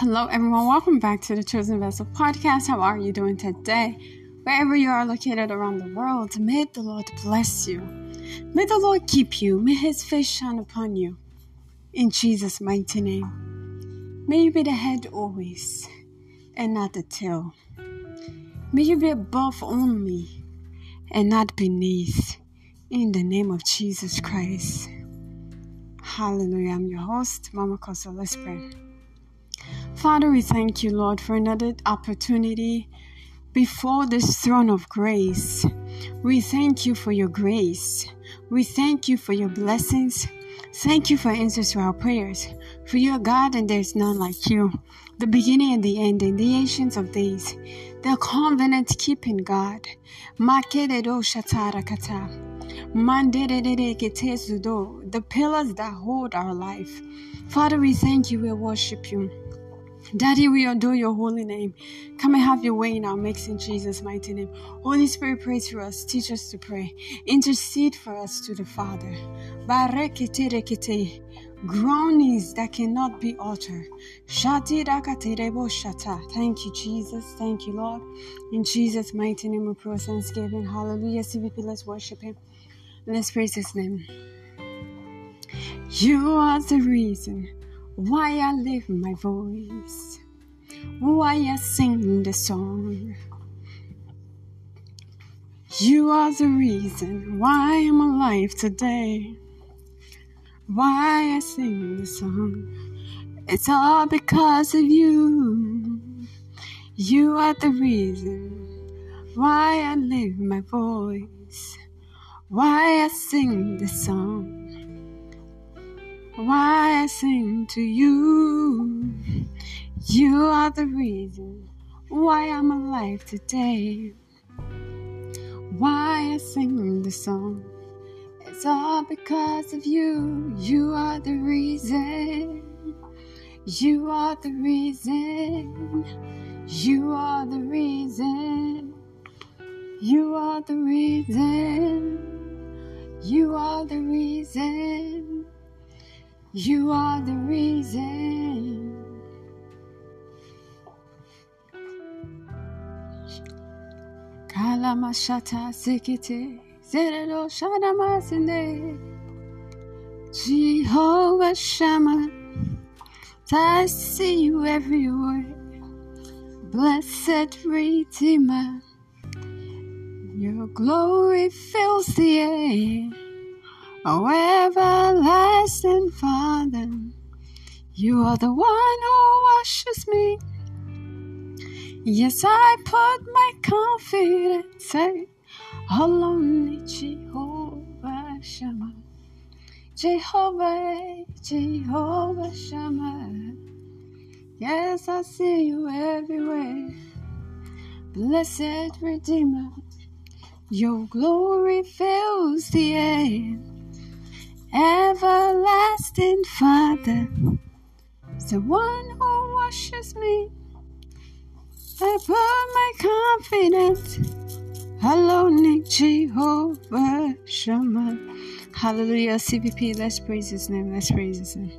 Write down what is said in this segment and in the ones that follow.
Hello, everyone. Welcome back to the Chosen Vessel podcast. How are you doing today? Wherever you are located around the world, may the Lord bless you. May the Lord keep you. May his face shine upon you. In Jesus' mighty name. May you be the head always and not the tail. May you be above only and not beneath. In the name of Jesus Christ. Hallelujah. I'm your host, Mama Kosso. Let's pray. Father, we thank you, Lord, for another opportunity before this throne of grace. We thank you for your grace. We thank you for your blessings. Thank you for answers to our prayers. For you are God and there is none like you. The beginning and the end, and the ancients of days. The covenant keeping God. The pillars that hold our life. Father, we thank you. We worship you. Daddy, we adore your holy name. Come and have your way in our mix in Jesus' mighty name. Holy Spirit, pray through us. Teach us to pray. Intercede for us to the Father. Groanings that cannot be Shata. Thank you, Jesus. Thank you, Lord. In Jesus' mighty name, we pray thanksgiving. Hallelujah. CVP, let's worship Him. Let's praise His name. You are the reason why I lift my voice, why I sing the song. You are the reason why I'm alive today, why I sing the song. It's all because of you. You are the reason why I lift my voice, why I sing the song why I sing to you. You are the reason why I'm alive today. Why I sing this song. It's all because of you. You are the reason. You are the reason. You are the reason. You are the reason. You are the reason. You are the reason. Kalamashata sikite, zerero shadamasinde. Jehovah Shammah, I see you everywhere. Blessed Redeemer, your glory fills the air. Oh, everlasting Father, you are the one who washes me. Yes, I put my confidence in only Jehovah Shammah. Jehovah, Jehovah Shammah. Yes, I see you everywhere. Blessed Redeemer, your glory fills the air. Everlasting Father, the one who washes me. I put my confidence alone Jehovah Shammah. Hallelujah, CVP. Let's praise His name. Let's praise His name.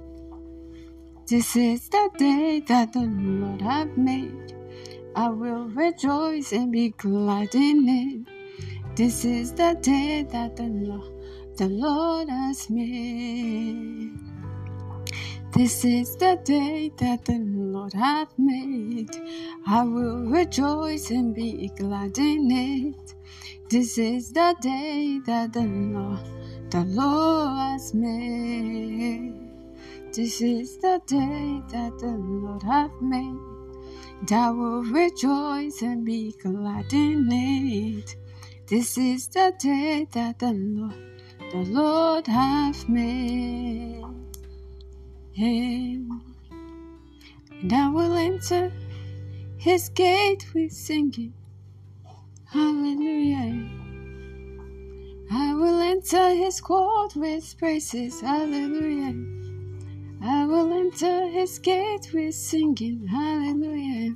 This is the day that the Lord hath made. I will rejoice and be glad in it. This is the day that the Lord the Lord has made. This is the day that the Lord hath made. I will rejoice and be glad in it. This is the day that the Lord, the Lord has made. This is the day that the Lord hath made. I will rejoice and be glad in it. This is the day that the Lord the Lord hath made. Him and I will enter his gate with singing. Hallelujah. I will enter his court with praises. Hallelujah. I will enter his gate with singing. Hallelujah.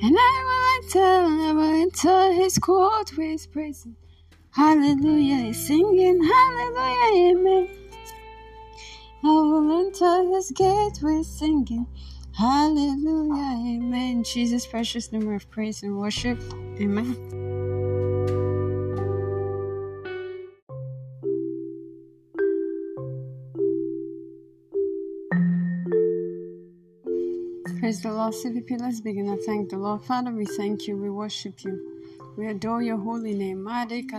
And I will enter, I will enter his court with praises. Hallelujah, He's singing hallelujah, amen. I will enter his gate with singing Hallelujah. Amen. Jesus' precious number of praise and worship. Amen. Praise the Lord, CVP. Let's begin. I thank the Lord. Father, we thank you. We worship you. We adore your holy name. Take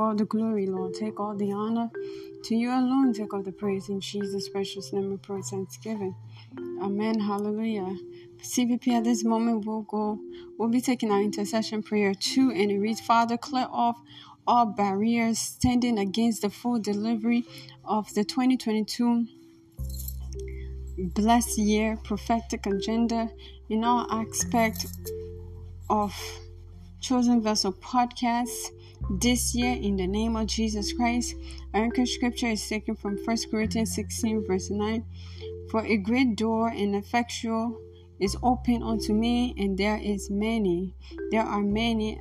all the glory, Lord. Take all the honor. To you alone, take all the praise. In Jesus' precious name, we pray thanksgiving. Amen. Hallelujah. CVP at this moment, we'll go, we'll be taking our intercession prayer two, and it reads, Father, clear off all barriers standing against the full delivery of the 2022 blessed year prophetic agenda. In all aspect of chosen vessel podcast this year in the name of jesus christ our anchor scripture is taken from 1 corinthians 16 verse 9 for a great door and effectual is open unto me and there is many there are many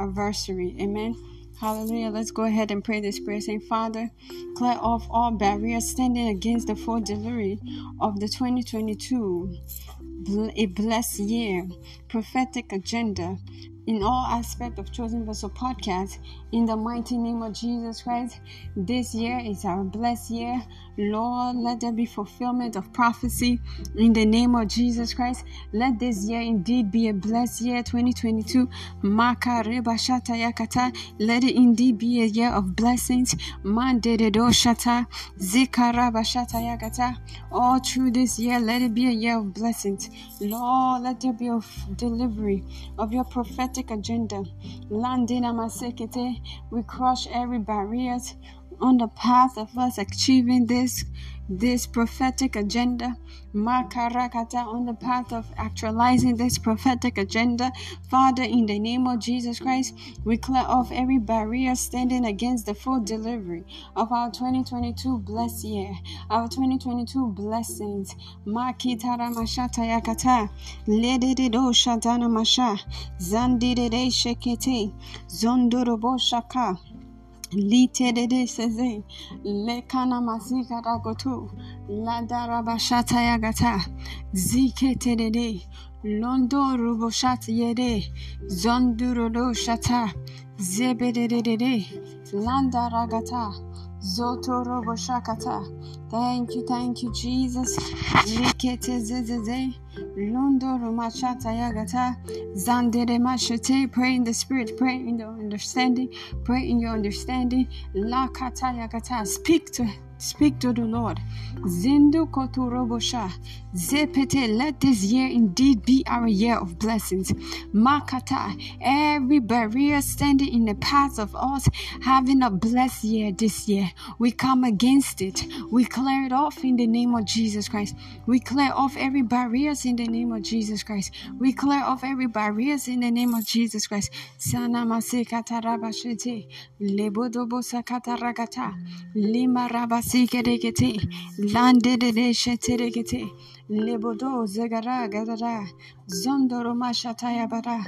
adversary. Amen Hallelujah. Let's go ahead and pray this prayer saying, Father, clear off all barriers standing against the full delivery of the 2022 a blessed year, prophetic agenda, in all aspects of Chosen Vessel podcast. In the mighty name of Jesus Christ, this year is our blessed year. Lord, let there be fulfillment of prophecy in the name of Jesus Christ. Let this year indeed be a blessed year, 2022. Let it indeed be a year of blessings. All through this year, let it be a year of blessings. Lord, let there be a delivery of your prophetic agenda. We crush every barriers on the path of us achieving this this prophetic agenda. Makarakata on the path of actualizing this prophetic agenda. Father, in the name of Jesus Christ, we clear off every barrier standing against the full delivery of our 2022 blessed year, our 2022 blessings. Makitara mashata yakata, ledede shatana masha, zandide shekete, zondorobo shaka. Litedede seze lekana masika ragotu. Ladara bashata yagata. Ziketedede londo ruboshata yede zonduro shata zebedede landa ragata zotoro boshakata. Thank you thank you Jesus. Likete zezeze Londo Romachata Yagata Zandere Machete. Pray in the spirit, pray in the understanding, pray in your understanding. La Lakata Yagata. Speak to Speak to the Lord. Zindu koturobosha. Zepete. Let this year indeed be our year of blessings. Makata. Every barrier standing in the path of us having a blessed year this year. We come against it. We clear it off in the name of Jesus Christ. We clear off every barriers in the name of Jesus Christ. We clear off every barriers in the name of Jesus Christ. Sana masekata rabashete. Lebodobo sakata ragata. Lima rabas sikerekete landedede sheterekete lebodo zegara gadara zondoro mashataya bara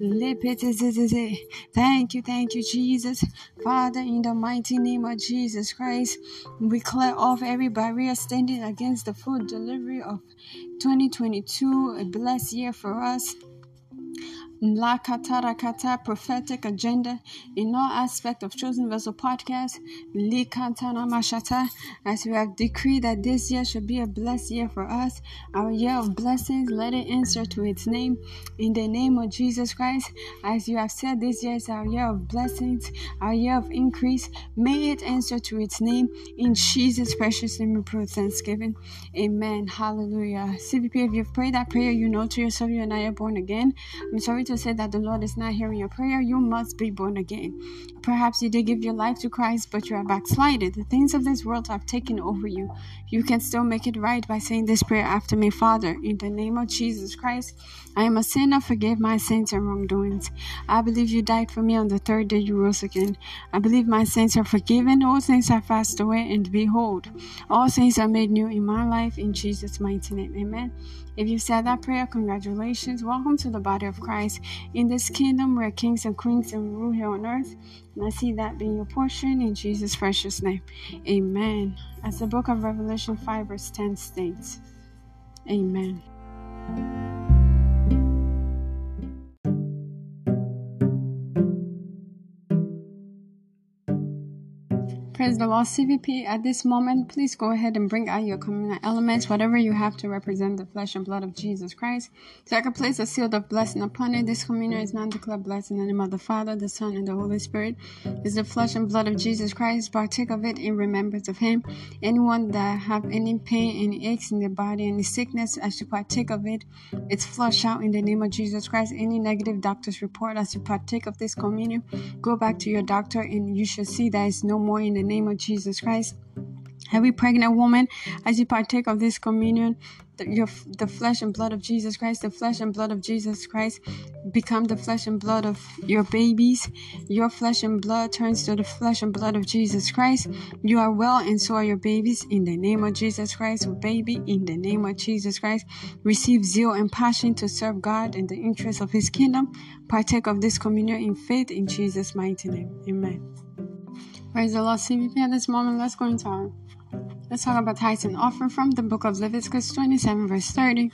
lepete zezeze thank you thank you jesus. Father in the mighty name of jesus christ we clear off every barrier standing against the food delivery of 2022 a blessed year for us La Katarakata prophetic agenda in all aspect of Chosen Vessel podcast. Li Kantana Mashata, as we have decreed that this year should be a blessed year for us, our year of blessings, let it answer to its name. In the name of Jesus Christ, as you have said, this year is our year of blessings, our year of increase. May it answer to its name. In Jesus' precious name, we pray thanksgiving. Amen. Hallelujah. CVP, if you've prayed that prayer, you know to yourself you and I are born again. I'm sorry to say that the Lord is not hearing your prayer, you must be born again. Perhaps you did give your life to Christ, but you are backslided. The things of this world have taken over you. You can still make it right by saying this prayer after me, Father, in the name of Jesus Christ. I am a sinner, forgive my sins and wrongdoings. I believe you died for me on the third day you rose again. I believe my sins are forgiven, all things are passed away, and behold, all things are made new in my life in Jesus' mighty name. Amen. If you said that prayer, congratulations. Welcome to the body of Christ. In this kingdom where kings and queens and rule here on earth. And I see that being your portion in Jesus' precious name. Amen. As the book of Revelation 5, verse 10 states, Amen. Praise the Lord, CVP. At this moment, please go ahead and bring out your communal elements, whatever you have to represent the flesh and blood of Jesus Christ. So I can place a seal of blessing upon it. This communion is not declared blessed in the name of the Father, the Son, and the Holy Spirit. It's the flesh and blood of Jesus Christ. Partake of it in remembrance of Him. Anyone that have any pain, any aches in their body, any sickness, as you partake of it, it's flushed out in the name of Jesus Christ. Any negative doctor's report, as you partake of this communion, go back to your doctor and you should see that it's no more in the name of Jesus Christ. Every pregnant woman, as you partake of this communion, the, your, the flesh and blood of Jesus Christ, the flesh and blood of Jesus Christ become the flesh and blood of your babies. Your flesh and blood turns to the flesh and blood of Jesus Christ. You are well, and so are your babies. In the name of Jesus Christ, baby, in the name of Jesus Christ, receive zeal and passion to serve God in the interest of His kingdom. Partake of this communion in faith in Jesus' mighty name. Amen. Praise the Lord, CVP. At this moment, let's go into our Let's talk about tithes and offering from the book of Leviticus 27, verse 30.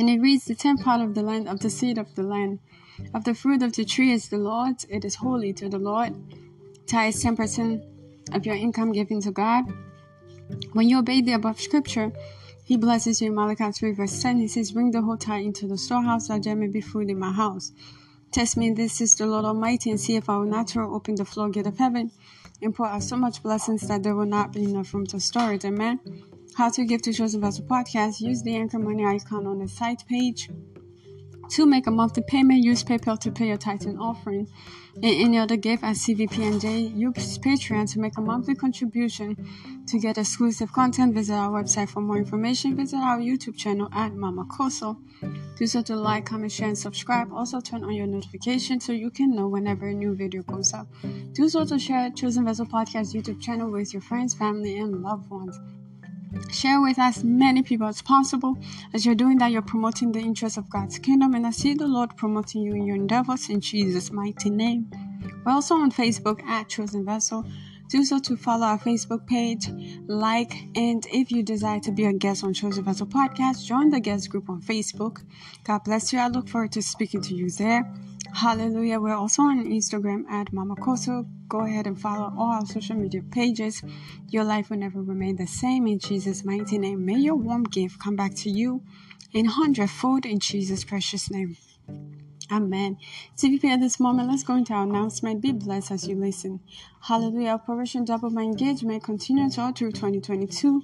And it reads, The tenth part of the land, of the seed of the land, of the fruit of the tree is the Lord's, it is holy to the Lord. Tithe 10% of your income given to God. When you obey the above scripture, he blesses you in Malachi 3, verse 10. He says, Bring the whole tithe into the storehouse, that there may be food in my house. Test me, this is the Lord Almighty, and see if not throw open the floodgate of heaven and pour out so much blessings that there will not be enough room to store it. Amen. How to give to Chosen Vessel Podcast. Use the anchor money icon on the site page. To make a monthly payment, use PayPal to pay your tithe and offering. And any other gift at CVPNJ, use Patreon to make a monthly contribution to get exclusive content. Visit our website for more information. Visit our YouTube channel at Mama Kosso. Do so to like, comment, share, and subscribe. Also, turn on your notifications so you can know whenever a new video goes up. Do so to share Chosen Vessel Podcast YouTube channel with your friends, family, and loved ones. Share with as many people as possible. As you're doing that, you're promoting the interests of God's kingdom, and I see the Lord promoting you in your endeavors in Jesus' mighty name. We're also on Facebook at Chosen Vessel. Do so to follow our Facebook page, like, and if you desire to be a guest on Chosen Vessel Podcast, join the guest group on Facebook. God bless you. I look forward to speaking to you there. Hallelujah. We're also on Instagram at Mama Kosso. Go ahead and follow all our social media pages. Your life will never remain the same in Jesus' mighty name. May your warm gift come back to you in hundredfold in Jesus' precious name. Amen. CVP at this moment, let's go into our announcement. Be blessed as you listen. Hallelujah. Operation Double My Engagement continues all through 2022.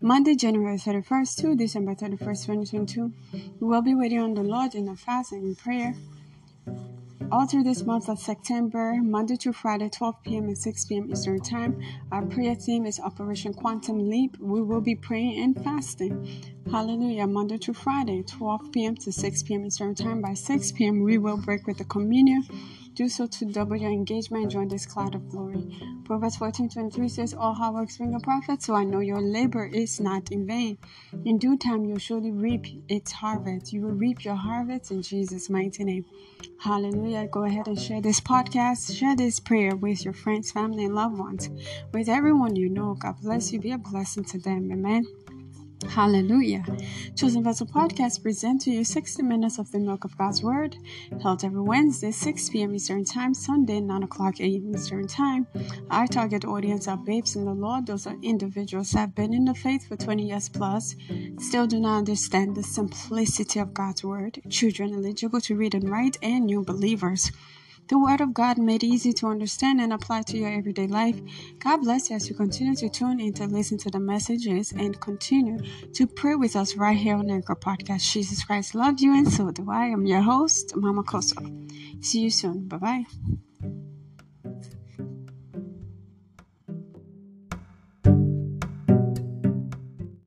Monday, January 31st to December 31st, 2022. We will be waiting on the Lord in a fast and in prayer. All through this month of September, Monday to Friday, 12 p.m. and 6 p.m. Eastern Time, our prayer theme is Operation Quantum Leap. We will be praying and fasting. Hallelujah. Monday to Friday, 12 p.m. to 6 p.m. Eastern Time. By 6 p.m., we will break with the communion. Do so to double your engagement and join this cloud of glory. Proverbs 14:23 says, All hard works bring a profit, so I know your labor is not in vain. In due time, you'll surely reap its harvest. You will reap your harvest in Jesus' mighty name. Hallelujah. Go ahead and share this podcast, share this prayer with your friends, family, and loved ones, with everyone you know. God bless you. Be a blessing to them. Amen. Hallelujah. Chosen Vessel Podcast present to you 60 minutes of the milk of God's Word, held every Wednesday, 6 p.m. Eastern Time, Sunday, 9 o'clock a.m. Eastern Time. Our target audience are babes in the Lord. Those are individuals that have been in the faith for 20 years plus, still do not understand the simplicity of God's Word, children eligible to read and write, and new believers the Word of God made easy to understand and apply to your everyday life. God bless you as you continue to tune in to listen to the messages and continue to pray with us right here on Anchor Podcast. Jesus Christ loves you, and so do I. I'm your host, Mama Kosso. See you soon. Bye bye.